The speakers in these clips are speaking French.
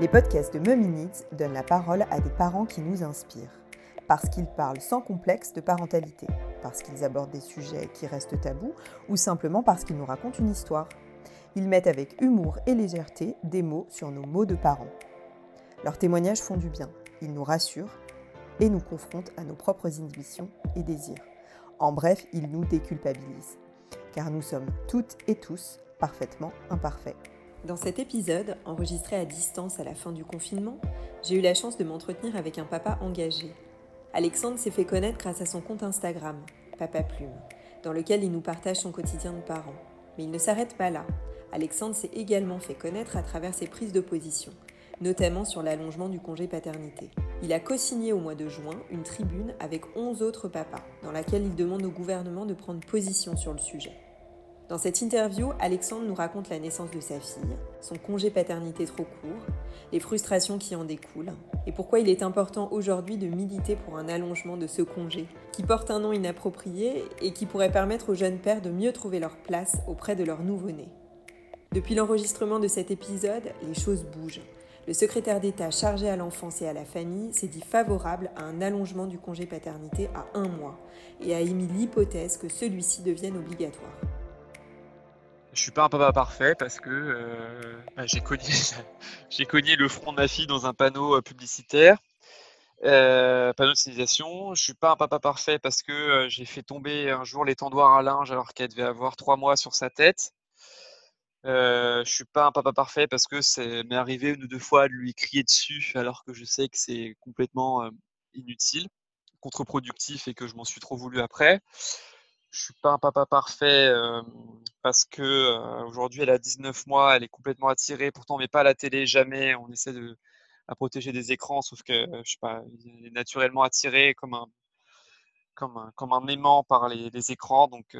Les podcasts de Mummy Needs donnent la parole à des parents qui nous inspirent. Parce qu'ils parlent sans complexe de parentalité, parce qu'ils abordent des sujets qui restent tabous ou simplement parce qu'ils nous racontent une histoire. Ils mettent avec humour et légèreté des mots sur nos mots de parents. Leurs témoignages font du bien, ils nous rassurent et nous confrontent à nos propres inhibitions et désirs. En bref, ils nous déculpabilisent. Car nous sommes toutes et tous parfaitement imparfaits. Dans cet épisode, enregistré à distance à la fin du confinement, j'ai eu la chance de m'entretenir avec un papa engagé. Alexandre s'est fait connaître grâce à son compte Instagram, Papa Plume, dans lequel il nous partage son quotidien de parent. Mais il ne s'arrête pas là. Alexandre s'est également fait connaître à travers ses prises de position, notamment sur l'allongement du congé paternité. Il a co-signé au mois de juin une tribune avec 11 autres papas, dans laquelle il demande au gouvernement de prendre position sur le sujet. Dans cette interview, Alexandre nous raconte la naissance de sa fille, son congé paternité trop court, les frustrations qui en découlent, et pourquoi il est important aujourd'hui de militer pour un allongement de ce congé, qui porte un nom inapproprié et qui pourrait permettre aux jeunes pères de mieux trouver leur place auprès de leur nouveau-né. Depuis l'enregistrement de cet épisode, les choses bougent. Le secrétaire d'État chargé à l'enfance et à la famille s'est dit favorable à un allongement du congé paternité à un mois et a émis l'hypothèse que celui-ci devienne obligatoire. Je suis pas un papa parfait parce que euh, bah, j'ai cogné, le front de ma fille dans un panneau euh, publicitaire, euh, panneau de signalisation. Je suis pas un papa parfait parce que j'ai fait tomber un jour l'étendoir à linge alors qu'elle devait avoir trois mois sur sa tête. Je suis pas un papa parfait parce que c'est m'est arrivé une ou deux fois de lui crier dessus alors que je sais que c'est complètement inutile, contre-productif et que je m'en suis trop voulu après je suis pas un papa parfait parce que aujourd'hui elle a 19 mois, elle est complètement attirée. Pourtant, on met pas à la télé jamais. On essaie de à protéger des écrans, sauf que je sais pas, elle est naturellement attirée comme un comme un, comme un aimant par les, écrans. Donc,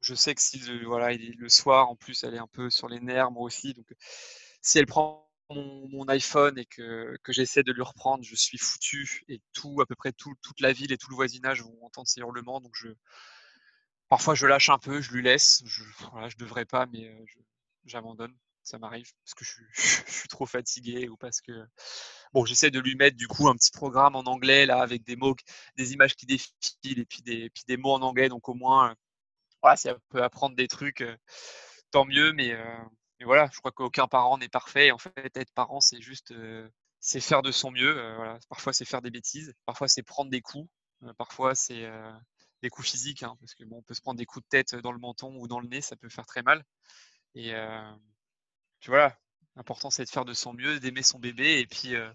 je sais que si le, voilà, il le soir, en plus, elle est un peu sur les nerfs, moi aussi. Donc, si elle prend mon, iPhone et que, que j'essaie de lui reprendre, je suis foutu et tout, à peu près tout, toute la ville et tout le voisinage vont entendre ses hurlements. Donc, je Parfois, je lâche un peu, je lui laisse. Je ne devrais pas, mais j'abandonne. Ça m'arrive parce que je, suis trop fatigué ou parce que bon, j'essaie de lui mettre du coup un petit programme en anglais là avec des mots, des images qui défilent et puis des, mots en anglais. Donc au moins, voilà, ça peut apprendre des trucs, tant mieux. Mais, mais, voilà, je crois qu'aucun parent n'est parfait. En fait, être parent, c'est juste, c'est faire de son mieux. voilà. Parfois, c'est faire des bêtises. Parfois, c'est prendre des coups. parfois, c'est des coups physiques, hein, parce que bon, on peut se prendre des coups de tête dans le menton ou dans le nez, ça peut faire très mal. Et euh, voilà, l'important c'est de faire de son mieux, d'aimer son bébé et puis euh,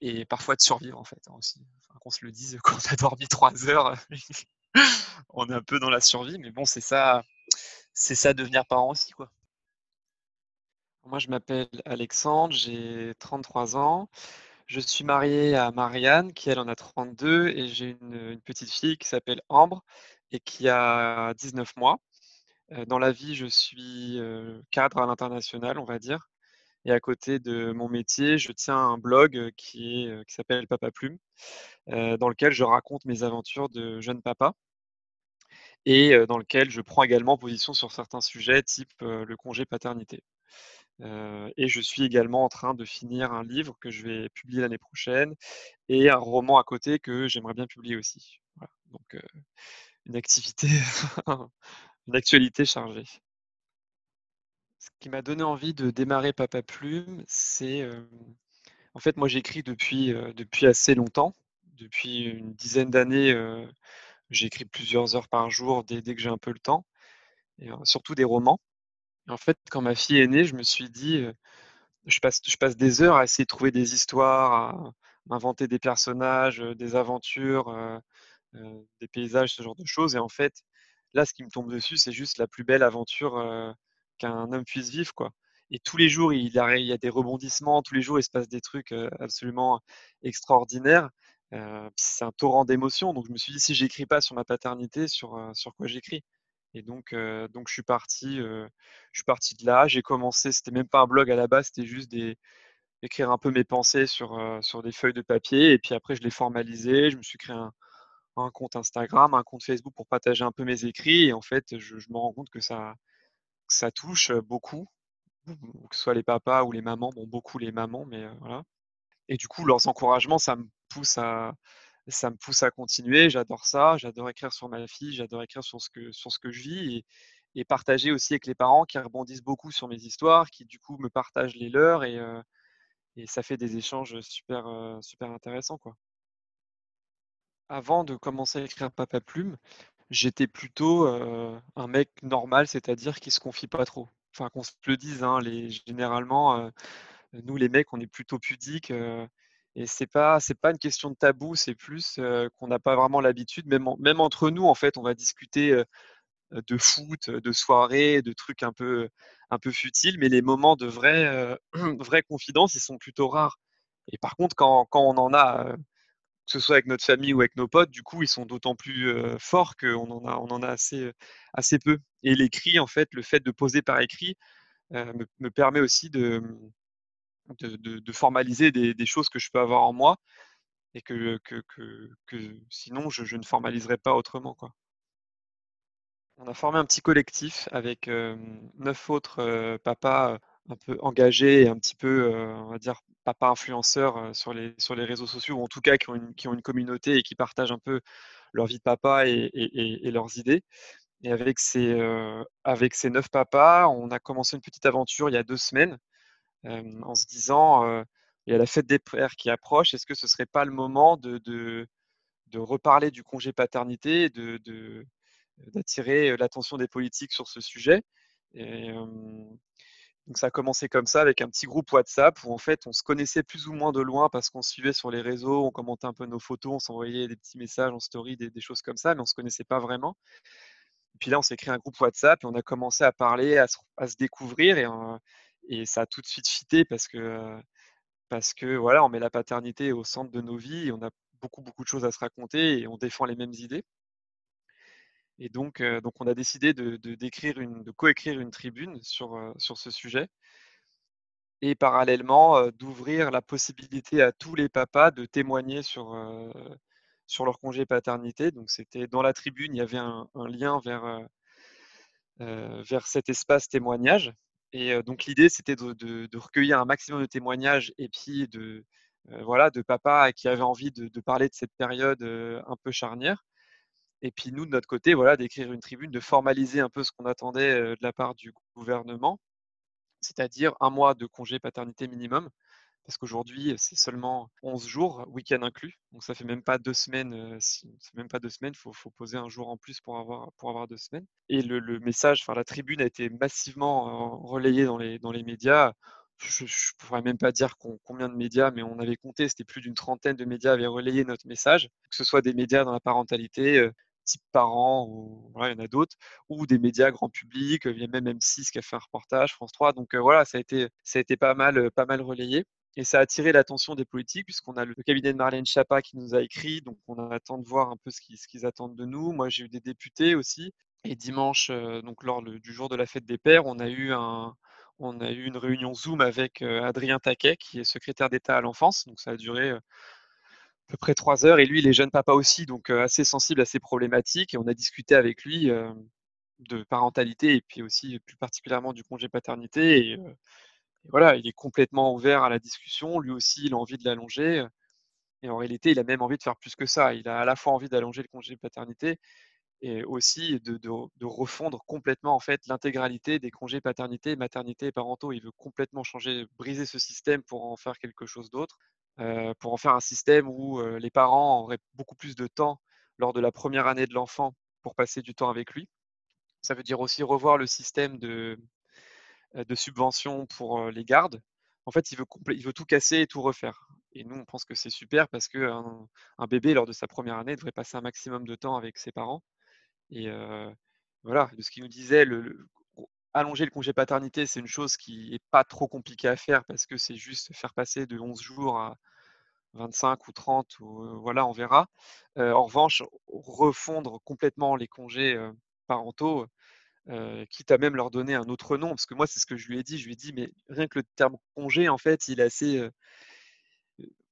et parfois de survivre en fait hein, aussi. qu'on se le dise, quand on a dormi trois heures, on est un peu dans la survie, mais bon, c'est ça, c'est ça devenir parent aussi quoi. Moi, je m'appelle Alexandre, j'ai 33 ans. Je suis marié à Marianne, qui elle en a 32, et j'ai une, petite fille qui s'appelle Ambre et qui a 19 mois. Euh, dans la vie, je suis euh, cadre à l'international, on va dire. Et à côté de mon métier, je tiens un blog qui, qui s'appelle Papa Plume, euh, dans lequel je raconte mes aventures de jeune papa et dans lequel je prends également position sur certains sujets, type le congé paternité et je suis également en train de finir un livre que je vais publier l'année prochaine et un roman à côté que j'aimerais bien publier aussi. Donc une activité, une actualité chargée. Ce qui m'a donné envie de démarrer Papa Plume, c'est en fait moi j'écris depuis, depuis assez longtemps, depuis une dizaine d'années. j'écris plusieurs heures par jour dès, dès que j'ai un peu le temps, et surtout des romans en fait, quand ma fille est née, je me suis dit, je passe, des heures à essayer de trouver des histoires, à inventer des personnages, des aventures, des paysages, ce genre de choses. Et en fait, là, ce qui me tombe dessus, c'est juste la plus belle aventure qu'un homme puisse vivre, quoi. Et tous les jours, il, y a des rebondissements, tous les jours, il se passe des trucs absolument extraordinaires. c'est un torrent d'émotions. Donc, je me suis dit, si j'écris pas sur ma paternité, sur quoi j'écris et donc, donc je suis parti, je suis parti de là. J'ai commencé, c'était même pas un blog à la base, c'était juste des, écrire un peu mes pensées sur, sur des feuilles de papier. Et puis après, je l'ai formalisé. Je me suis créé un, compte Instagram, un compte Facebook pour partager un peu mes écrits. Et en fait, je, me rends compte que ça, ça touche beaucoup que ce soit les papas ou les mamans, bon beaucoup les mamans, mais voilà. Et du coup, leurs encouragements, ça me pousse à ça me pousse à continuer. J'adore ça, j'adore écrire sur ma fille, j'adore écrire sur ce que sur ce que je vis et partager aussi avec les parents qui rebondissent beaucoup sur mes histoires, qui du coup me partagent les leurs et et ça fait des échanges super, super intéressants, quoi. Avant de commencer à écrire Papa Plume, j'étais plutôt, un mec normal, c'est-à-dire qui se confie pas trop. Enfin, qu'on se le dise, hein, généralement, nous les mecs, on est plutôt pudiques, et c'est pas c'est pas une question de tabou, c'est plus, qu'on n'a pas vraiment l'habitude, même même entre nous, en fait, on va discuter, de foot, de soirées, de trucs un peu un peu futiles, mais les moments de vraie, vraie confidence, ils sont plutôt rares. Et par contre, quand quand on en a, que ce soit avec notre famille ou avec nos potes, du coup, ils sont d'autant plus forts qu'on en a, on en a assez, assez peu. Et l'écrit, en fait, le fait de poser par écrit me, permet aussi de, de, formaliser des, choses que je peux avoir en moi et que, sinon je, ne formaliserais pas autrement. Quoi. On a formé un petit collectif avec neuf autres papas un peu engagés et un petit peu, on va dire, papa influenceurs sur les, réseaux sociaux, ou en tout cas qui ont, une, communauté et qui partagent un peu leur vie de papa et, leurs idées. Et avec ces neuf papas, on a commencé une petite aventure il y a deux semaines en se disant, il y a la fête des pères qui approche, est-ce que ce ne serait pas le moment de, de, de, reparler du congé paternité, de, d'attirer l'attention des politiques sur ce sujet? Et, donc ça a commencé comme ça avec un petit groupe WhatsApp où en fait on se connaissait plus ou moins de loin parce qu'on suivait sur les réseaux, on commentait un peu nos photos, on s'envoyait des petits messages en story, des, choses comme ça, mais on se connaissait pas vraiment. Et puis là on s'est créé un groupe WhatsApp et on a commencé à parler, à se, découvrir et, et, ça a tout de suite fité parce que parce que voilà on met la paternité au centre de nos vies et on a beaucoup beaucoup de choses à se raconter et on défend les mêmes idées. Et donc, donc on a décidé de, d'écrire une, de coécrire une tribune sur, sur ce sujet et parallèlement d'ouvrir la possibilité à tous les papas de témoigner sur, sur leur congé paternité. Donc c'était dans la tribune, il y avait un, lien vers, vers cet espace témoignage. Et donc l'idée, c'était de, recueillir un maximum de témoignages et puis de, voilà, de papas qui avaient envie de, parler de cette période un peu charnière. Et puis nous, de notre côté, voilà, d'écrire une tribune, de formaliser un peu ce qu'on attendait de la part du gouvernement, c'est-à-dire un mois de congé paternité minimum, parce qu'aujourd'hui, c'est seulement 11 jours, week-end inclus. Donc ça fait même pas deux semaines, c'est même pas deux semaines, il faut, poser un jour en plus pour avoir, pour avoir deux semaines. Et le, message, enfin la tribune a été massivement relayée dans les, dans les médias. Je ne pourrais même pas dire combien de médias, mais on avait compté, c'était plus d'une trentaine de médias avaient relayé notre message, que ce soit des médias dans la parentalité, type parents, ou voilà, il y en a d'autres, ou des médias grand public, il y a même M6 qui a fait un reportage, France 3. Donc voilà, ça a été, ça a été pas, mal, pas mal relayé. Et ça a attiré l'attention des politiques, puisqu'on a le cabinet de Marlène Schiappa qui nous a écrit, donc on attend de voir un peu ce qu'ils, attendent de nous. Moi, j'ai eu des députés aussi. Et dimanche, donc lors du jour de la fête des pères, on a eu une réunion Zoom avec Adrien Taquet, qui est secrétaire d'État à l'enfance. Donc ça a duré à peu près trois heures. Et lui, il est jeune papa aussi, donc assez sensible à ces problématiques. Et on a discuté avec lui de parentalité et puis aussi plus particulièrement du congé paternité. Voilà, il est complètement ouvert à la discussion. Lui aussi, il a envie de l'allonger. Et en réalité, il a même envie de faire plus que ça. Il a à la fois envie d'allonger le congé paternité et aussi de, de, refondre complètement en fait l'intégralité des congés paternité, maternité et parentaux. Il veut complètement changer, briser ce système pour en faire quelque chose d'autre. Euh, pour en faire un système où euh, les parents auraient beaucoup plus de temps lors de la première année de l'enfant pour passer du temps avec lui. Ça veut dire aussi revoir le système de, de subvention pour les gardes. En fait, il veut, tout casser et tout refaire. Et nous, on pense que c'est super parce qu'un un bébé, lors de sa première année, devrait passer un maximum de temps avec ses parents. Et voilà, de ce qu'il nous disait, allonger le congé paternité, c'est une chose qui n'est pas trop compliquée à faire parce que c'est juste faire passer de 11 jours à 25 ou 30, ou, euh, voilà, on verra. Euh, en revanche, refondre complètement les congés euh, quitte à même leur donner un autre nom, parce que moi, c'est ce que je lui ai dit. Je lui ai dit, mais rien que le terme congé, en fait, il est assez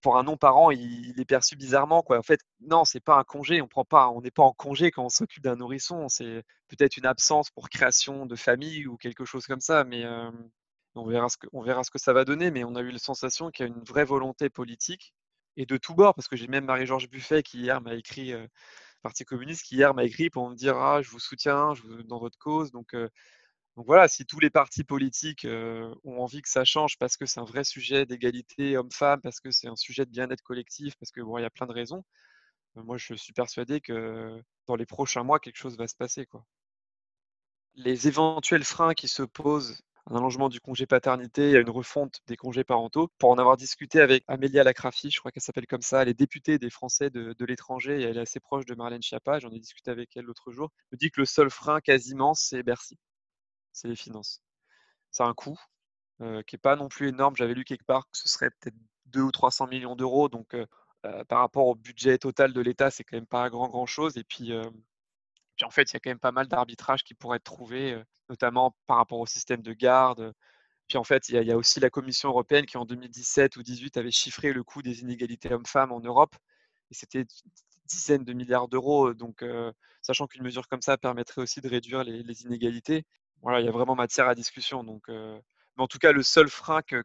pour un non-parent, il, est perçu bizarrement. Quoi. En fait, non, c'est pas un congé. On prend pas, on n'est pas en congé quand on s'occupe d'un nourrisson. C'est peut-être une absence pour création de famille ou quelque chose comme ça. Mais, On verra ce que, on verra ce que ça va donner, mais on a eu la sensation qu'il y a une vraie volonté politique et de tous bords, parce que j'ai même Marie-Georges Buffet qui hier m'a écrit, euh, Parti communiste, qui hier m'a écrit pour me dire ah je vous soutiens, je vous, dans votre cause. Donc, donc voilà, si tous les partis politiques ont envie que ça change parce que c'est un vrai sujet d'égalité homme-femme, parce que c'est un sujet de bien-être collectif, parce que bon y a plein de raisons. moi je suis persuadé que dans les prochains mois quelque chose va se passer quoi. Les éventuels freins qui se posent un allongement du congé paternité, il y a une refonte des congés parentaux. Pour en avoir discuté avec Amélia Lacrafi, je crois qu'elle s'appelle comme ça, elle est députée des Français de, l'étranger et elle est assez proche de Marlène Schiappa. J'en ai discuté avec elle l'autre jour. Elle me dit que le seul frein quasiment, c'est Bercy. C'est les finances. C'est un coût euh, qui n'est pas non plus énorme. J'avais lu quelque part que ce serait peut-être 2 ou 300 millions d'euros. Donc, euh, euh, par rapport au budget total de l'État, c'est quand même pas grand grand chose. Et puis, puis en fait, il y a quand même pas mal d'arbitrages qui pourraient être trouvés, notamment par rapport au système de garde. Puis en fait, il y, a, aussi la Commission européenne qui en 2017 ou 2018 avait chiffré le coût des inégalités hommes-femmes en Europe. Et c'était dizaines de milliards d'euros. Donc, sachant qu'une mesure comme ça permettrait aussi de réduire les, inégalités, voilà, il y a vraiment matière à discussion. Donc, mais en tout cas, le seul frein que,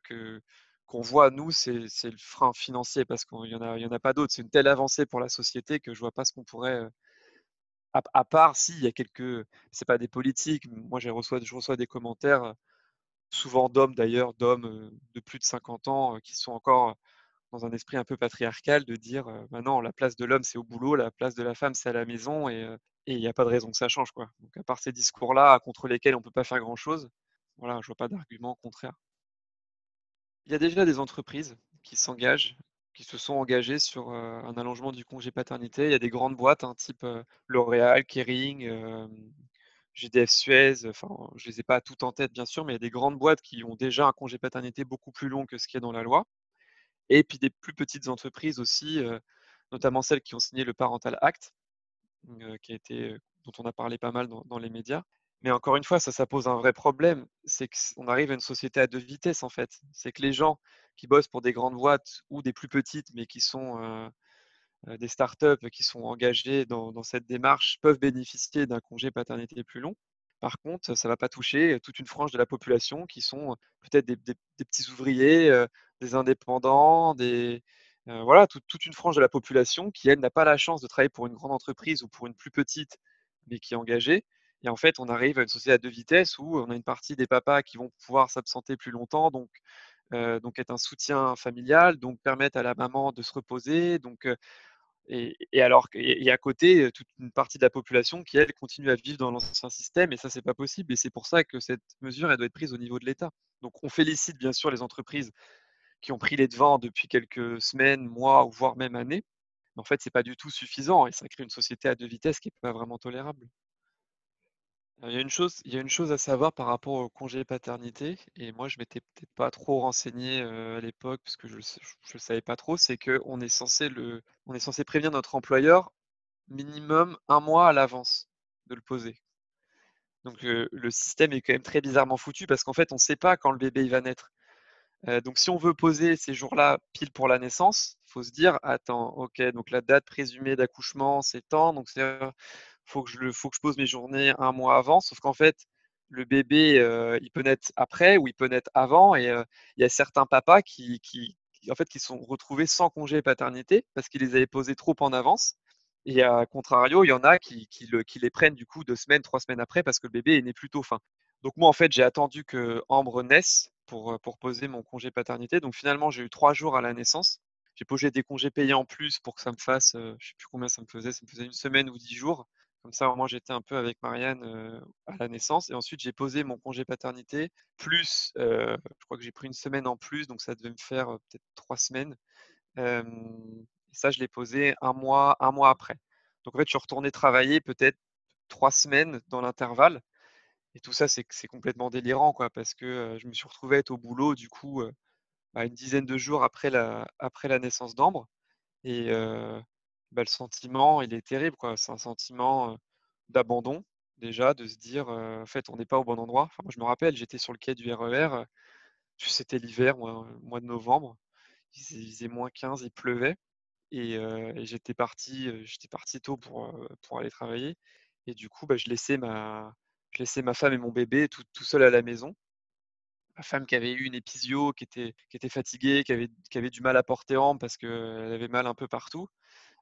qu'on voit, nous, c'est, le frein financier parce qu'il n'y en, a, en a pas d'autre. C'est une telle avancée pour la société que je ne vois pas ce qu'on pourrait à, part s'il y a quelques, c'est pas des politiques. Moi, je reçois, je reçois des commentaires, souvent d'hommes d'ailleurs, d'hommes de plus de 50 ans, qui sont encore dans un esprit un peu patriarcal, de dire maintenant la place de l'homme c'est au boulot, la place de la femme c'est à la maison, et il n'y a pas de raison que ça change quoi. Donc à part ces discours-là contre lesquels on peut pas faire grand-chose, voilà, je vois pas d'argument contraire. Il y a déjà des entreprises qui s'engagent qui se sont engagés sur un allongement du congé paternité. Il y a des grandes boîtes, hein, type L'Oréal, Kering, GDF Suez, enfin, je ne les ai pas toutes en tête bien sûr, mais il y a des grandes boîtes qui ont déjà un congé paternité beaucoup plus long que ce qui est dans la loi. Et puis des plus petites entreprises aussi, notamment celles qui ont signé le Parental Act, qui a été, dont on a parlé pas mal dans les médias. Mais encore une fois, ça, ça pose un vrai problème. C'est qu'on arrive à une société à deux vitesses, en fait. C'est que les gens qui bossent pour des grandes boîtes ou des plus petites, mais qui sont euh, euh, des startups qui sont engagés dans, cette démarche, peuvent bénéficier d'un congé paternité plus long. Par contre, ça ne va pas toucher toute une frange de la population qui sont peut-être des, petits ouvriers, euh, des indépendants, des, voilà, toute une frange de la population qui, elle, n'a pas la chance de travailler pour une grande entreprise ou pour une plus petite, mais qui est engagée et en fait, on arrive à une société à deux vitesses où on a une partie des papas qui vont pouvoir s'absenter plus longtemps, donc, donc être un soutien familial, donc permettre à la maman de se reposer. Donc, et, et, alors, et, à côté, toute une partie de la population qui, elle, continue à vivre dans l'ancien système, et ça, c'est pas possible. Et c'est pour ça que cette mesure, elle doit être prise au niveau de l'État. Donc, on félicite bien sûr les entreprises qui ont pris les devants depuis quelques semaines, mois, voire même années. Mais en fait, c'est pas du tout suffisant, et ça crée une société à deux vitesses qui n'est pas vraiment tolérable. Il y a une chose à savoir par rapport au congé paternité et moi je m'étais peut-être pas trop renseigné, à l'époque parce que je ne savais pas trop, c'est qu'on est censé le est censé prévenir notre employeur minimum un mois à l'avance de le poser. Donc, le système est quand même très bizarrement foutu parce qu'en fait on ne sait pas quand le bébé va naître. donc si on veut poser ces jours-là pile pour la naissance, il faut se dire: «Attends, OK, donc la date présumée d'accouchement c'est tant, donc c'est, faut que je faut que je pose mes journées un mois avant. Sauf qu'en fait, le bébé, euh, il peut naître après ou il peut naître avant. Et euh, il y a certains papas qui, qui, en fait, qui sont retrouvés sans congé paternité parce qu'ils les avaient posés trop en avance. Et à contrario, il y en a qui, qui, le, qui, les prennent du coup deux semaines, trois semaines après parce que le bébé est né plus tôt. Fin. Donc moi, en fait, j'ai attendu que Ambre naisse pour, euh, pour poser mon congé paternité. Donc finalement, j'ai eu trois jours à la naissance. J'ai posé des congés payés en plus pour que ça me fasse, je ne sais plus combien ça me faisait, ça me faisait une semaine ou dix jours. Comme ça, moi, j'étais un peu avec Marianne à la naissance. Et ensuite, j'ai posé mon congé paternité, plus, je crois que j'ai pris une semaine en plus, donc ça devait me faire peut-être trois semaines. ça, je l'ai posé un mois, un mois après. Donc, en fait, je suis retourné travailler peut-être trois semaines dans l'intervalle. Et tout ça, c'est complètement délirant, quoi, parce que je me suis retrouvé à être au boulot, du coup, bah, une dizaine de jours après la, après la naissance d'Ambre. Et, bah, le sentiment, il est terrible, quoi. C'est un sentiment d'abandon, déjà, de se dire, en fait, on n'est pas au bon endroit. Moi, je me rappelle, j'étais sur le quai du RER, c'était l'hiver, mois de novembre, il faisait, moins 15, il pleuvait, et, j'étais parti, j'étais parti tôt pour, aller travailler. Et du coup, bah, je laissais ma, femme et mon bébé tout, tout seul à la maison ma femme qui avait eu une épisio, qui était, qui était fatiguée, qui avait, qui avait du mal à porter en parce qu'elle avait mal un peu partout.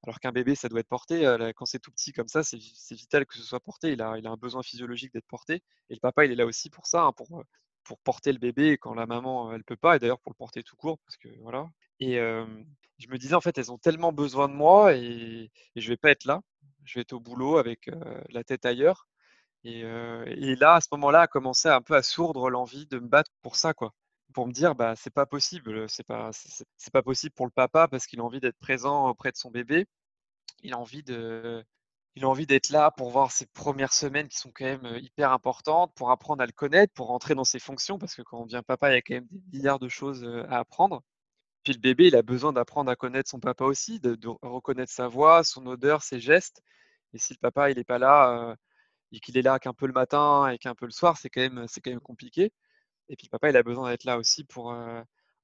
Alors qu'un bébé, ça doit être porté. Quand c'est tout petit comme ça, c'est vital que ce soit porté. Il a, un besoin physiologique d'être porté. Et le papa, il est là aussi pour ça, hein, pour, pour porter le bébé quand la maman, elle peut pas. Et d'ailleurs, pour le porter tout court, parce que voilà. Et je me disais, en fait, elles ont tellement besoin de moi et, et je vais pas être là. Je vais être au boulot avec la tête ailleurs. Et, et, là, à ce moment-là, a commencé un peu à sourdre l'envie de me battre pour ça, quoi pour me dire bah c'est pas possible, c'est pas c'est pas possible pour le papa parce qu'il a envie d'être présent auprès de son bébé. Il a envie de il a envie d'être là pour voir ses premières semaines qui sont quand même hyper importantes, pour apprendre à le connaître, pour rentrer dans ses fonctions parce que quand on devient papa, il y a quand même des milliards de choses à apprendre. Puis le bébé, il a besoin d'apprendre à connaître son papa aussi, de, reconnaître sa voix, son odeur, ses gestes. Et si le papa, il n'est pas là et qu'il est là qu'un peu le matin et qu'un peu le soir, c'est quand même c'est quand même compliqué. Et puis papa, il a besoin d'être là aussi pour,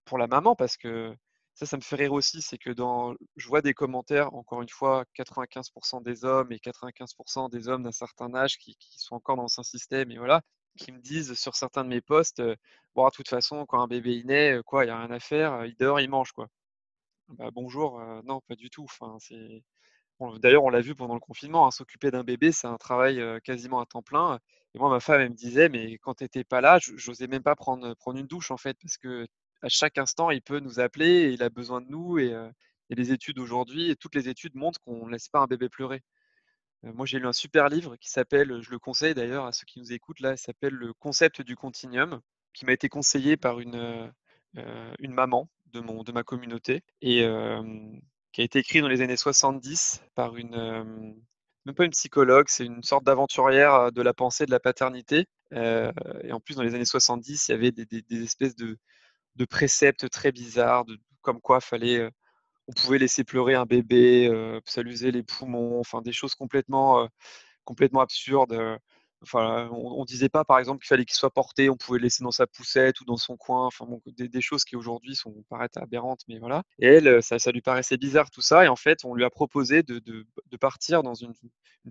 pour la maman parce que ça, ça me fait rire aussi, c'est que dans, je vois des commentaires, encore une fois, 95% des hommes et 95% des hommes d'un certain âge qui, sont encore dans l'ancien système et voilà, qui me disent sur certains de mes posts, bon, de toute façon, quand un bébé il naît, quoi, il n'y a rien à faire, il dort, il mange, quoi. Bah, bonjour, non, pas du tout. Enfin, c'est D'ailleurs, on l'a vu pendant le confinement, hein, s'occuper d'un bébé, c'est un travail quasiment à temps plein. Et moi, ma femme, elle me disait, mais quand tu n'étais pas là, j'osais même pas prendre, prendre une douche, en fait, parce que à chaque instant, il peut nous appeler et il a besoin de nous. Et, les études aujourd'hui, et toutes les études montrent qu'on ne laisse pas un bébé pleurer. moi, j'ai lu un super livre qui s'appelle, je le conseille d'ailleurs à ceux qui nous écoutent là, il s'appelle Le concept du continuum, qui m'a été conseillé par une, une maman de, mon, de ma communauté. Et qui a été écrit dans les années 70 par une, même pas une psychologue, c'est une sorte d'aventurière de la pensée de la paternité. et en plus, dans les années 70, il y avait des, espèces de, préceptes très bizarres, comme quoi fallait, on pouvait laisser pleurer un bébé, s'aluser les poumons, enfin des choses complètement, complètement absurdes. On, ne disait pas, par exemple, qu'il fallait qu'il soit porté, on pouvait le laisser dans sa poussette ou dans son coin. Enfin, des, choses qui aujourd'hui sont paraissent aberrantes, mais voilà. Et elle, ça, ça, lui paraissait bizarre tout ça. Et en fait, on lui a proposé de, partir dans une,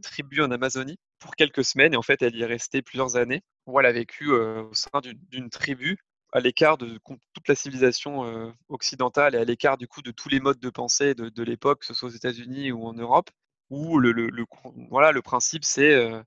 tribu en Amazonie pour quelques semaines. Et en fait, elle y est restée plusieurs années. Où elle a vécu euh, au sein d'une tribu à l'écart de toute la civilisation euh, occidentale et à l'écart du coup de tous les modes de pensée de, l'époque, que ce soit aux États-Unis ou en Europe, où le, voilà, le principe c'est euh,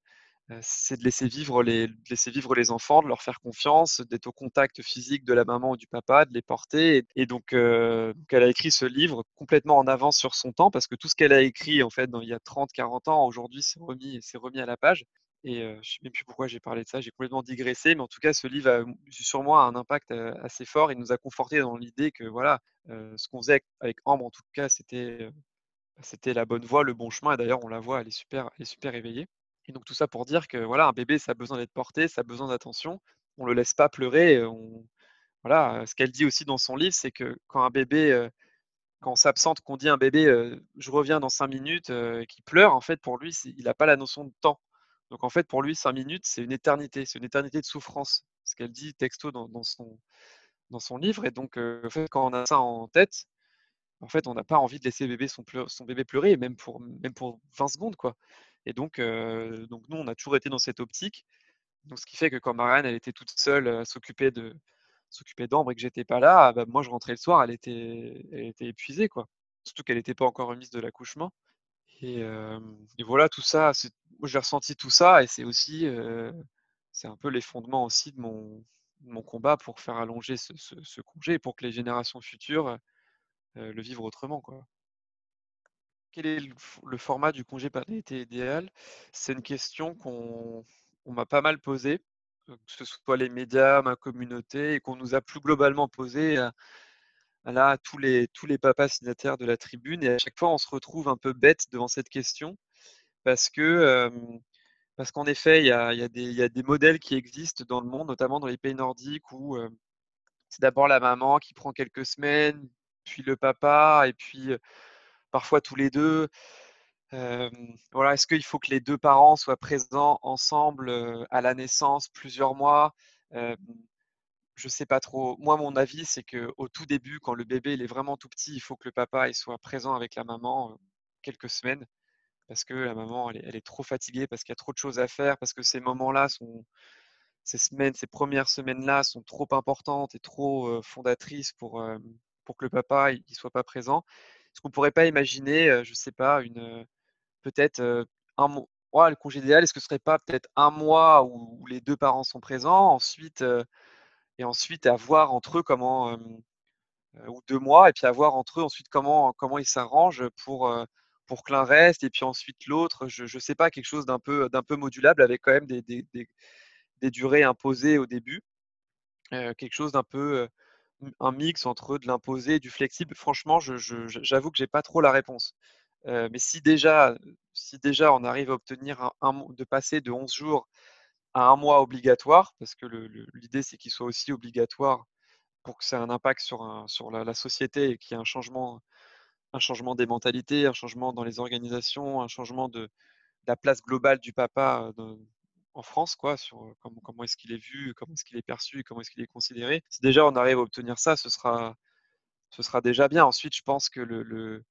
c'est de laisser vivre les laisser vivre les enfants, de leur faire confiance, d'être au contact physique de la maman ou du papa, de les porter. Et, donc, elle a écrit ce livre complètement en avance sur son temps parce que tout ce qu'elle a écrit en fait il y a 30, 40 ans, aujourd'hui, c'est remis, c'est remis à la page. Et je ne sais même plus pourquoi j'ai parlé de ça, j'ai complètement digressé, mais en tout cas, ce livre a sur moi un impact assez fort. Il nous a conforté dans l'idée que voilà, ce qu'on faisait avec Ambre, en tout cas, c'était c'était la bonne voie, le bon chemin. Et d'ailleurs, on la voit, elle est super, elle est super éveillée. Et donc tout ça pour dire que voilà, un bébé, ça a besoin d'être porté, ça a besoin d'attention. On ne le laisse pas pleurer. Voilà, ce qu'elle dit aussi dans son livre, c'est que quand un bébé, quand on s'absente, qu'on dit à un bébé, je reviens dans cinq minutes, qui pleure, en fait, pour lui, il n'a pas la notion de temps. Donc en fait, pour lui, cinq minutes, c'est une éternité, c'est une éternité de souffrance. Ce qu'elle dit texto dans, son, dans son livre. Et donc, en fait, quand on a ça en tête, en fait, on n'a pas envie de laisser bébé son, son, bébé pleurer, même pour, même pour 20 secondes, quoi. Et donc, donc, nous, on a toujours été dans cette optique. Donc, ce qui fait que quand Marianne, elle était toute seule à s'occuper de s'occuper d'Ambre et que j'étais pas là, bah, moi, je rentrais le soir, elle était, elle était épuisée, quoi. Surtout qu'elle n'était pas encore remise de l'accouchement. Et, et, voilà, tout ça, j'ai ressenti tout ça et c'est aussi, c'est un peu les fondements aussi de mon, mon combat pour faire allonger ce, ce, congé et pour que les générations futures le vivent autrement, quoi. Quel est le, format du congé paternité idéal? C'est une question qu'on m'a pas mal posée, que ce soit les médias, ma communauté, et qu'on nous a plus globalement posée à, tous, les, tous les papas signataires de la tribune. Et à chaque fois, on se retrouve un peu bête devant cette question, parce que parce qu'en effet, il y a, a y a, des modèles qui existent dans le monde, notamment dans les pays nordiques, où c'est d'abord la maman qui prend quelques semaines, puis le papa, et puis parfois tous les deux. voilà, est-ce qu'il faut que les deux parents soient présents ensemble à la naissance plusieurs mois? Je ne sais pas trop. Moi, mon avis, c'est qu'au tout début, quand le bébé est vraiment tout petit, il faut que le papa soit présent avec la maman quelques semaines parce que la maman elle est, trop fatiguée, parce qu'il y a trop de choses à faire, parce que ces moments-là ces semaines, ces premières semaines-là sont trop importantes et trop fondatrices pour, pour que le papa ne soit pas présent. Est-ce qu'on pourrait pas imaginer, je ne sais pas, une peut-être un mois, le congé idéal, est-ce que ce serait pas peut-être un mois où, les deux parents sont présents, ensuite et ensuite à voir entre eux comment ou deux mois, et puis à voir entre eux ensuite comment comment ils s'arrangent pour pour que l'un reste et puis ensuite l'autre. Je ne sais pas quelque chose d'un peu d'un peu modulable avec quand même des, des durées imposées au début. quelque chose d'un peu un mix entre de l'imposé et du flexible. Franchement, j'avoue je, je, que j'ai pas trop la réponse. mais si déjà, si déjà on arrive à obtenir de passer de 11 jours à un mois obligatoire, parce que l'idée c'est qu'il soit aussi obligatoire pour que ça ait un impact sur, la, société et qu'il y ait un changement, un changement des mentalités, un changement dans les organisations, un changement de, la place globale du papa en France, quoi, sur comment, est-ce qu'il est vu, comment est-ce qu'il est perçu, comment est-ce qu'il est considéré. Si déjà on arrive à obtenir ça, ce sera, ce sera déjà bien. Ensuite, je pense que le,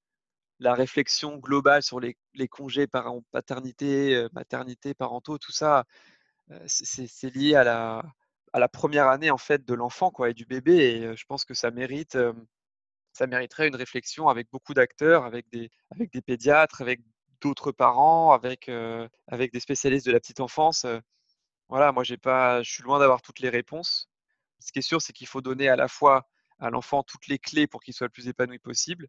la réflexion globale sur les, congés parent, paternité, maternité, parentaux, tout ça, c'est lié à la, à la première année en fait de l'enfant quoi et du bébé. Et je pense que ça mérite, ça mériterait une réflexion avec beaucoup d'acteurs, avec des, avec des pédiatres, avec d'autres parents, avec, avec des spécialistes de la petite enfance. Voilà, moi j'ai pas, je suis loin d'avoir toutes les réponses. Ce qui est sûr, c'est qu'il faut donner à la fois à l'enfant toutes les clés pour qu'il soit le plus épanoui possible,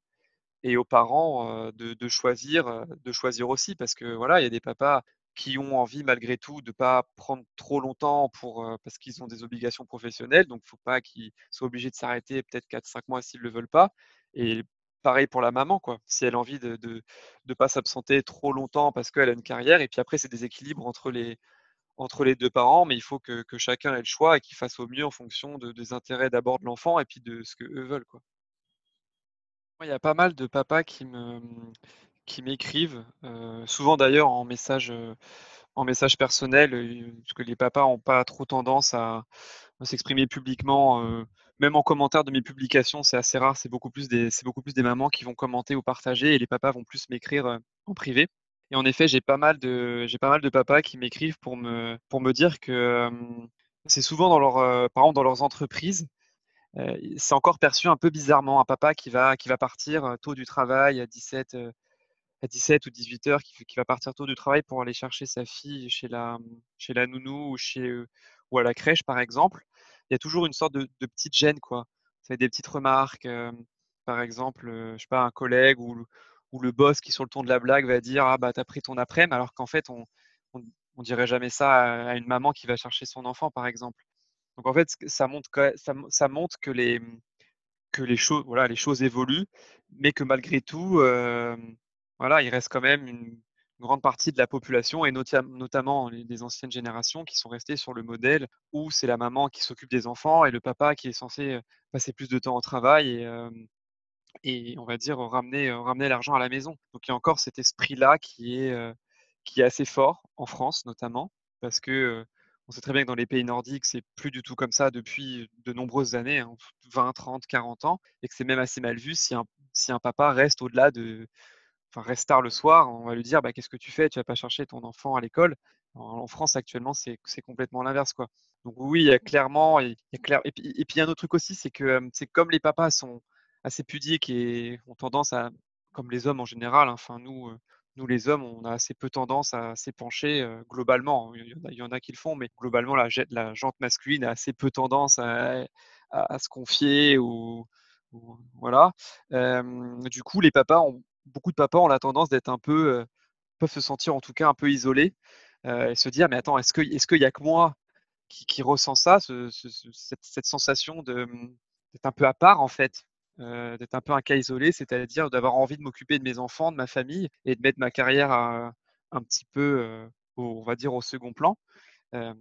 et aux parents de, de, choisir, de choisir aussi, parce que voilà, il y a des papas qui ont envie malgré tout de ne pas prendre trop longtemps pour, parce qu'ils ont des obligations professionnelles, donc il ne faut pas qu'ils soient obligés de s'arrêter peut-être 4-5 mois s'ils ne le veulent pas. Pareil pour la maman, quoi. Si elle a envie de ne pas s'absenter trop longtemps parce qu'elle a une carrière, et puis après, c'est des équilibres entre les, entre les deux parents, mais il faut que, que chacun ait le choix et qu'il fasse au mieux en fonction de, des intérêts d'abord de l'enfant et puis de ce qu'eux veulent, quoi. Il y a pas mal de papas qui qui m'écrivent, euh, souvent d'ailleurs en message, euh, en message personnel, euh, parce que les papas n'ont pas trop tendance à, s'exprimer publiquement, même en commentaire de mes publications, c'est assez rare, c'est beaucoup plus des mamans qui vont commenter ou partager et les papas vont plus m'écrire, en privé. Et en effet, j'ai pas mal de papas qui m'écrivent pour me pour me dire que, c'est souvent dans leur, par exemple dans leurs entreprises, c'est encore perçu un peu bizarrement, un papa qui va qui va partir, tôt du travail à 17, à 17 ou 18 heures, qui, va partir tôt du travail pour aller chercher sa fille chez la, chez la nounou ou, chez, ou à la crèche, par exemple, il y a toujours une sorte de, petite gêne, quoi. Fait des petites remarques, par exemple, je sais pas, un collègue ou, le boss qui, sur le ton de la blague, va dire Ah, bah, t'as pris ton après-midi, alors qu'en fait, on, on, dirait jamais ça à une maman qui va chercher son enfant, par exemple. Donc, en fait, ça montre, que les, que les choses, voilà, les choses évoluent, mais que malgré tout, voilà, il reste quand même une grande partie de la population, et notamment les, anciennes générations, qui sont restées sur le modèle où c'est la maman qui s'occupe des enfants et le papa qui est censé passer plus de temps au travail et, et on va dire ramener, ramener l'argent à la maison. Donc il y a encore cet esprit-là qui est, qui est assez fort en France notamment, parce que on sait très bien que dans les pays nordiques, c'est plus du tout comme ça depuis de nombreuses années, 20, 30, 40 ans, et que c'est même assez mal vu si un, si un papa reste au-delà de, enfin, le soir, on va lui dire bah, qu'est-ce que tu fais? Tu vas pas chercher ton enfant à l'école. En, France actuellement, c'est complètement l'inverse quoi. Donc oui, clairement, il y a clair... et, puis, il y a un autre truc aussi, c'est que c'est comme les papas sont assez pudiques et ont tendance à, comme les hommes en général, hein, enfin nous, nous les hommes, on a assez peu tendance à s'épancher globalement. Il y, en a, qui le font, mais globalement la, jante masculine a assez peu tendance à, à, se confier ou, voilà. du coup, les papas ont beaucoup de papas ont la tendance d'être un peu, peuvent se sentir en tout cas un peu isolés et se dire mais attends, est-ce qu'il est y a que moi qui, ressent ça, cette, sensation mmh, d'être un peu à part en fait, d'être un peu un cas isolé, c'est-à-dire d'avoir envie de m'occuper de mes enfants, de ma famille et de mettre ma carrière un petit peu, on va dire, au second plan?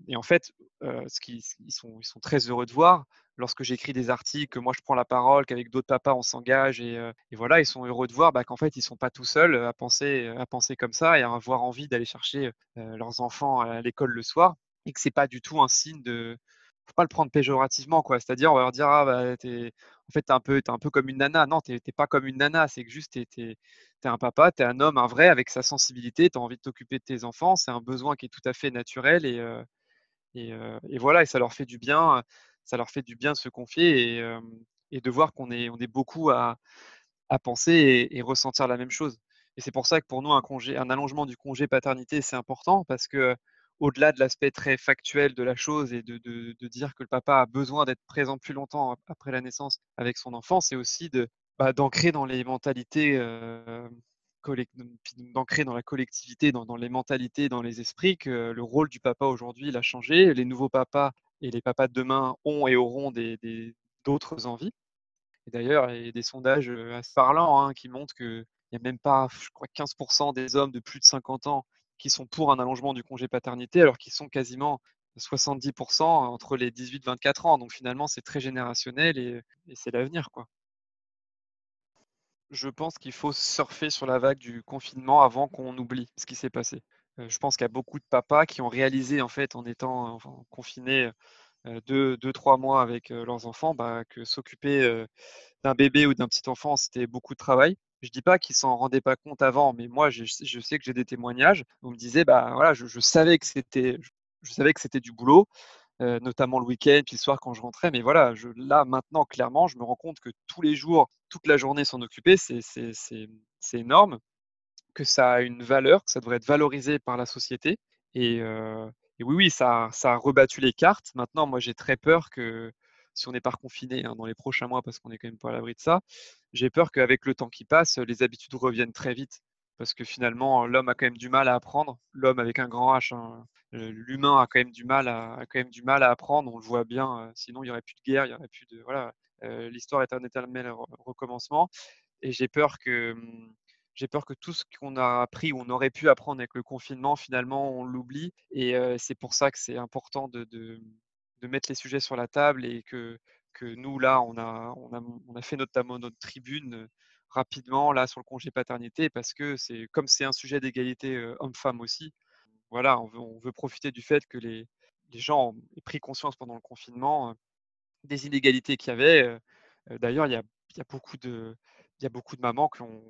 Et en fait, ce qu'ils sont, ils sont très heureux de voir, lorsque j'écris des articles, que moi je prends la parole, qu'avec d'autres papas on s'engage et, voilà, ils sont heureux de voir bah, qu'en fait ils sont pas tout seuls à penser, à penser comme ça et à avoir envie d'aller chercher leurs enfants à l'école le soir et que c'est pas du tout un signe de faut pas le prendre péjorativement quoi. C'est-à-dire on va leur dire ah bah es... en fait t'es un es un peu comme une nana non t'es pas comme une nana c'est que juste t'es es, es, un papa t'es un homme un vrai avec sa sensibilité t'as envie de t'occuper de tes enfants c'est un besoin qui est tout à fait naturel et, euh, et, voilà, et ça leur fait du bien, ça leur fait du bien de se confier et, et de voir qu'on est, on est beaucoup à, à penser et, ressentir la même chose. Et c'est pour ça que pour nous, un, congé, un allongement du congé paternité, c'est important parce que au-delà de l'aspect très factuel de la chose et de, de, dire que le papa a besoin d'être présent plus longtemps après la naissance avec son enfant, c'est aussi de bah, d'ancrer dans les mentalités, euh, d'ancrer dans la collectivité, dans, dans, les mentalités, dans les esprits que le rôle du papa aujourd'hui il a changé. Les nouveaux papas et les papas de demain ont et auront des, d'autres envies. Et d'ailleurs, il y a des sondages assez parlants hein, qui montrent qu'il n'y a même pas, je crois, 15% des hommes de plus de 50 ans qui sont pour un allongement du congé paternité, alors qu'ils sont quasiment 70% entre les 18 et 24 ans. Donc finalement, c'est très générationnel et, c'est l'avenir. quoi. Je pense qu'il faut surfer sur la vague du confinement avant qu'on oublie ce qui s'est passé. je pense qu'il y a beaucoup de papas qui ont réalisé, en fait, en étant confinés deux, deux, trois mois avec leurs enfants, bah, que s'occuper d'un bébé ou d'un petit enfant, c'était beaucoup de travail. Je dis pas qu'ils s'en rendaient pas compte avant, mais moi, je, sais que j'ai des témoignages on me disait, bah voilà, je, savais que c'était, je, savais que c'était du boulot, notamment le week-end, puis le soir quand je rentrais. Mais voilà, là maintenant, clairement, je me rends compte que tous les jours, toute la journée s'en occuper, c'est énorme, que ça a une valeur, que ça devrait être valorisé par la société. Et, et oui, oui, ça, ça a rebattu les cartes. Maintenant, moi, j'ai très peur que si on n'est pas reconfiné hein, dans les prochains mois, parce qu'on n'est quand même pas à l'abri de ça, j'ai peur qu'avec le temps qui passe, les habitudes reviennent très vite. Parce que finalement, l'homme a quand même du mal à apprendre. L'homme avec un grand H, hein, l'humain a quand même du mal à, quand même du mal à apprendre. On le voit bien. Euh, sinon, il n'y aurait plus de guerre, il y aurait plus de voilà. Euh, l'histoire est un éternel recommencement. Et j'ai peur que hum, j'ai peur que tout ce qu'on a appris ou on aurait pu apprendre avec le confinement, finalement, on l'oublie. Et c'est pour ça que c'est important de, mettre les sujets sur la table et que, que nous, là, on a, on a, on a fait notamment notre tribune rapidement là sur le congé paternité parce que c'est comme c'est un sujet d'égalité homme-femme aussi. Voilà, on veut, profiter du fait que les, les gens ont pris conscience pendant le confinement des inégalités qu'il y avait. D'ailleurs, il y a, y a beaucoup de il y a beaucoup de mamans qui ont,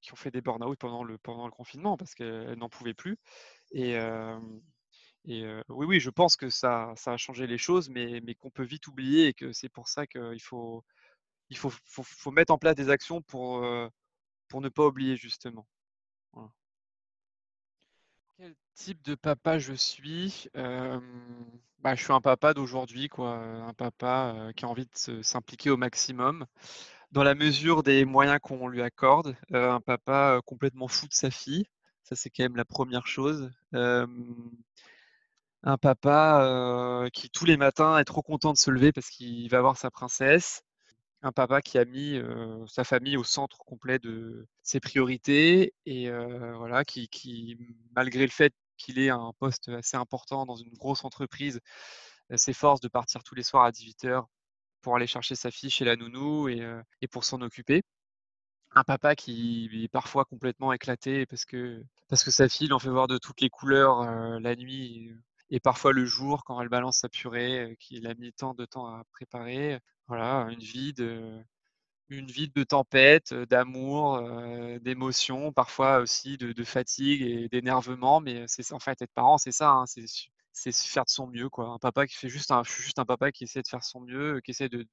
qui ont fait des burn-out pendant le, pendant le confinement parce qu'elles n'en pouvaient plus. Et, oui, oui, je pense que ça, ça a changé les choses, mais, mais qu'on peut vite oublier et que c'est pour ça qu'il faut, il faut, faut, mettre en place des actions pour, pour ne pas oublier justement. Quel type de papa je suis? Bah, Je suis un papa d'aujourd'hui, un papa qui a envie de s'impliquer au maximum dans la mesure des moyens qu'on lui accorde. Un papa complètement fou de sa fille, ça c'est quand même la première chose. Un papa qui tous les matins est trop content de se lever parce qu'il va voir sa princesse. Un papa qui a mis sa famille au centre complet de ses priorités et voilà, qui, malgré le fait qu'il ait un poste assez important dans une grosse entreprise, s'efforce de partir tous les soirs à 18h pour aller chercher sa fille chez la nounou et, pour s'en occuper. Un papa qui est parfois complètement éclaté parce que, sa fille en fait voir de toutes les couleurs la nuit et parfois le jour quand elle balance sa purée qu'il a mis tant de temps à préparer. Voilà, une vie de, une vie de tempête, d'amour, d'émotion, parfois aussi de, fatigue et d'énervement. Mais c'est en fait être parent, c'est ça. Hein, c'est c'est faire de son mieux, quoi. Un papa qui fait juste un, je suis juste un papa qui essaie de faire son mieux, qui essaie de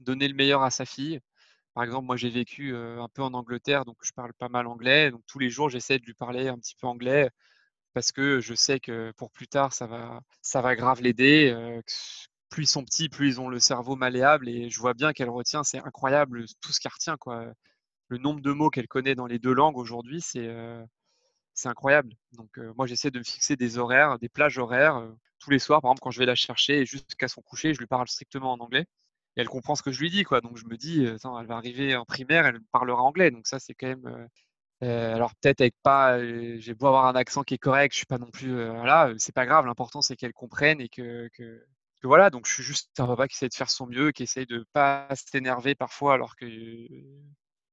donner le meilleur à sa fille. Par exemple, moi j'ai vécu un peu en Angleterre, donc je parle pas mal anglais. Donc tous les jours j'essaie de lui parler un petit peu anglais parce que je sais que pour plus tard ça va, ça va grave l'aider. plus ils sont petits, plus ils ont le cerveau malléable et je vois bien qu'elle retient. C'est incroyable tout ce qu'elle retient, quoi. Le nombre de mots qu'elle connaît dans les deux langues aujourd'hui, c'est incroyable. Donc moi j'essaie de me fixer des horaires, des plages horaires tous les soirs. Par exemple, quand je vais la chercher jusqu'à son coucher, je lui parle strictement en anglais. Et elle comprend ce que je lui dis, quoi. Donc je me dis, elle va arriver en primaire, elle parlera anglais. Donc ça, c'est quand même. Alors peut-être avec pas, j'ai beau avoir un accent qui est correct, je suis pas non plus, voilà, c'est pas grave. L'important c'est qu'elle comprenne et que, que, voilà. Donc je suis juste un papa qui essaie de faire son mieux, qui essaye de pas s'énerver parfois, alors que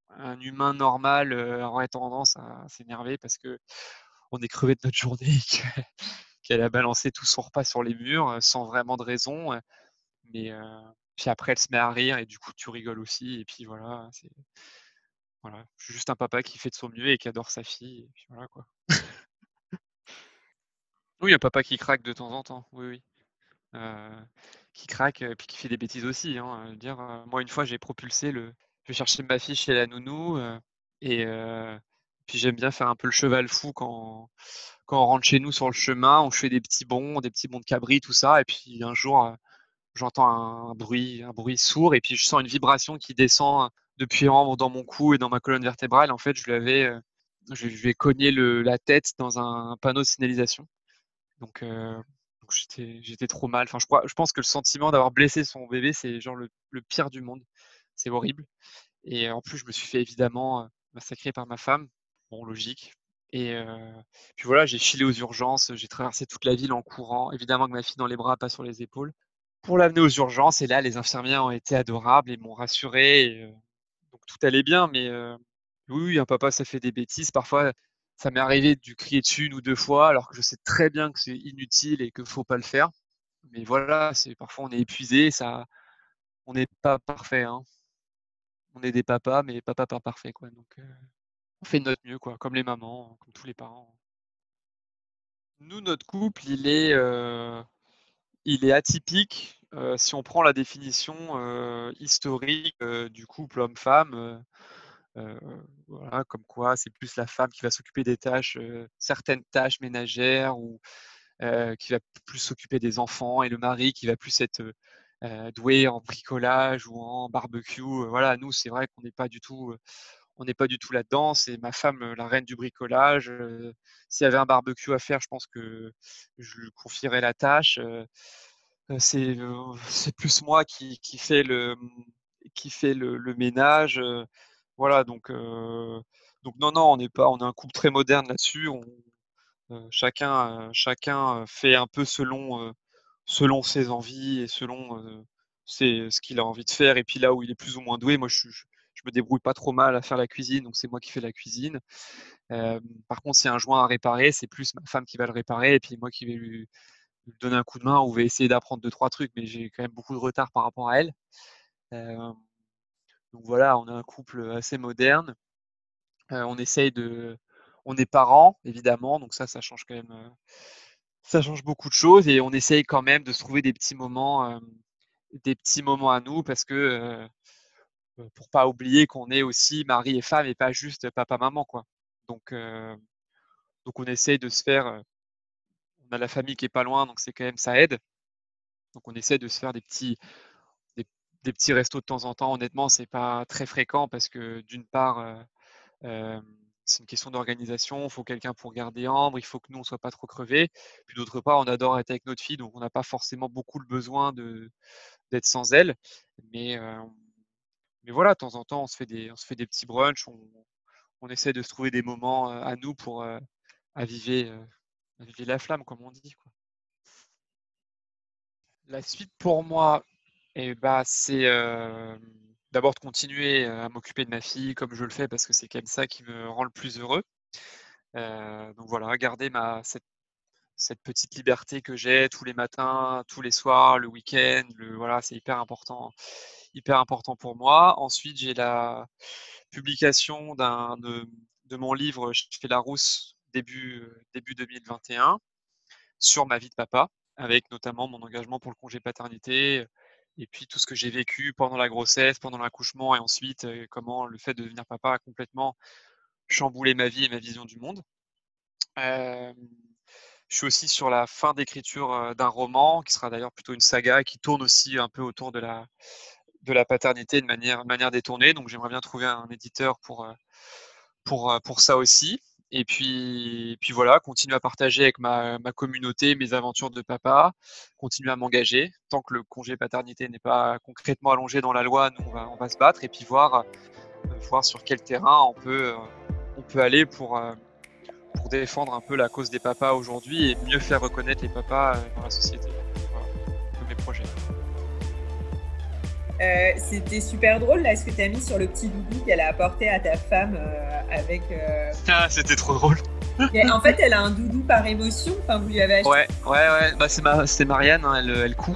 un humain normal aurait tendance à s'énerver parce que on est crevé de notre journée, qu'elle a balancé tout son repas sur les murs sans vraiment de raison. Mais puis après, elle se met à rire et du coup, tu rigoles aussi. Et puis voilà, voilà, je suis juste un papa qui fait de son mieux et qui adore sa fille. Et puis voilà quoi. oui, un papa qui craque de temps en temps. Oui, oui. qui craque, et puis qui fait des bêtises aussi. Hein, dire, moi, une fois, j'ai propulsé le. Je vais chercher ma fille chez la nounou, et puis j'aime bien faire un peu le cheval fou quand, quand on rentre chez nous sur le chemin, on fait des petits bonds, des petits bonds de cabri, tout ça, et puis un jour, j'entends un bruit, un bruit sourd, et puis je sens une vibration qui descend depuis en dans mon cou et dans ma colonne vertébrale. En fait, je lui avais, je lui ai cogné le, la tête dans un panneau de signalisation. Donc, j'étais trop mal. Enfin, je, crois, je pense que le sentiment d'avoir blessé son bébé, c'est genre le, pire du monde. C'est horrible. Et en plus, je me suis fait évidemment massacrer par ma femme. Bon, logique. Et puis voilà, j'ai filé aux urgences, j'ai traversé toute la ville en courant, évidemment avec ma fille dans les bras, pas sur les épaules, pour l'amener aux urgences. Et là, les infirmières ont été adorables et m'ont rassuré. donc tout allait bien, mais oui, un papa, ça fait des bêtises. Parfois, ça m'est arrivé de crier dessus une ou deux fois, alors que je sais très bien que c'est inutile et qu'il ne faut pas le faire. Mais voilà, c'est parfois on est épuisé, ça, on n'est pas parfait. Hein. On est des papas, mais papas pas parfaits, quoi. Donc, euh, on fait de notre mieux, quoi, comme les mamans, comme tous les parents. Nous, notre couple, il est, euh, il est atypique. Euh, si on prend la définition historique du couple homme-femme, comme quoi c'est plus la femme qui va s'occuper des tâches, certaines tâches ménagères ou qui va plus s'occuper des enfants et le mari qui va plus être doué en bricolage ou en barbecue. voilà, nous c'est vrai qu'on n'est pas du tout, on n'est pas du tout là-dedans. C'est ma femme la reine du bricolage. S'il y avait un barbecue à faire, je pense que je lui confierais la tâche. c'est plus moi qui, qui fait le ménage. Voilà, donc, non, non, on n'est pas, on est un couple très moderne là-dessus. chacun, fait un peu selon, ses envies et selon ce qu'il a envie de faire. Et puis là où il est plus ou moins doué, moi je, je, me débrouille pas trop mal à faire la cuisine, donc c'est moi qui fais la cuisine. par contre, s'il y a un joint à réparer, c'est plus ma femme qui va le réparer et puis moi qui vais lui, donner un coup de main ou vais essayer d'apprendre deux trois trucs, mais j'ai quand même beaucoup de retard par rapport à elle. Donc voilà, on est un couple assez moderne. on essaye de. On est parents, évidemment, donc ça, ça change quand même. ça change beaucoup de choses et on essaye quand même de se trouver des petits moments, des petits moments à nous parce que pour pas oublier qu'on est aussi mari et femme et pas juste papa-maman, quoi. Donc, donc on essaye de se faire. on a la famille qui est pas loin, donc c'est quand même ça aide. Donc on essaie de se faire des petits, des petits restos de temps en temps, honnêtement, c'est pas très fréquent parce que d'une part, c'est une question d'organisation, il faut quelqu'un pour garder Ambre, il faut que nous on soit pas trop crevés. Puis d'autre part, on adore être avec notre fille, donc on n'a pas forcément beaucoup le besoin d'être sans elle. Mais mais voilà, de temps en temps, on se fait des on se fait des petits brunchs, on, on essaie de se trouver des moments à nous pour aviver, aviver la flamme, comme on dit. La suite pour moi, et bah, c'est d'abord de continuer à m'occuper de ma fille comme je le fais parce que c'est quand même ça qui me rend le plus heureux. donc voilà, garder ma, cette, cette petite liberté que j'ai tous les matins, tous les soirs, le week-end, voilà, c'est hyper important, hyper important pour moi. Ensuite, j'ai la publication de, mon livre Je fais la rousse début, début 2021 sur ma vie de papa, avec notamment mon engagement pour le congé paternité, et puis tout ce que j'ai vécu pendant la grossesse, pendant l'accouchement et ensuite comment le fait de devenir papa a complètement chamboulé ma vie et ma vision du monde. Je suis aussi sur la fin d'écriture d'un roman qui sera d'ailleurs plutôt une saga qui tourne aussi un peu autour de la, de la paternité de manière, manière détournée. Donc j'aimerais bien trouver un éditeur pour, pour, pour ça aussi. Et puis, puis voilà, continuer à partager avec ma, ma, communauté mes aventures de papa, continuer à m'engager. Tant que le congé paternité n'est pas concrètement allongé dans la loi, nous, on va, on va se battre et puis voir, voir sur quel terrain on peut, on peut aller pour, pour défendre un peu la cause des papas aujourd'hui et mieux faire reconnaître les papas dans la société. Voilà, mes projets. Euh, c'était super drôle là ce que tu as mis sur le petit doudou qu'elle a apporté à ta femme euh, avec. Euh, ah, c'était trop drôle. en fait, elle a un doudou par émotion. Enfin, vous lui avez acheté. Ouais, ouais, ouais. Bah, c'est, ma... Marianne, hein, elle, elle coud.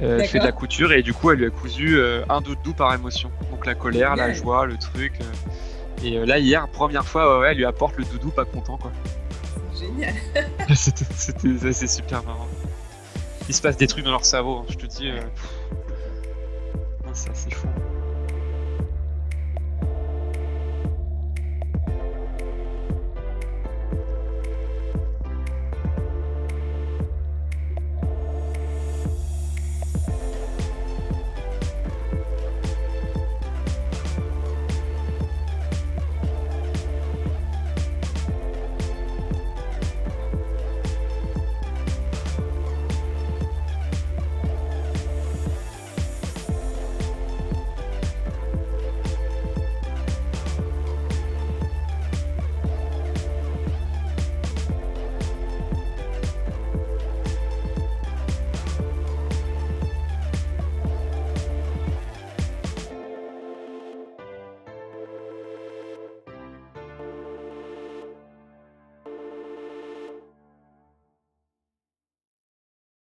elle fait de la couture et du coup, elle lui a cousu un doudou par émotion. Donc la colère, la joie, le truc. Et là, hier, première fois, ouais, elle lui apporte le doudou pas content quoi. Génial. c'était, c'est super marrant. il se passe des trucs dans leur cerveau. Je te dis, c'est assez fou.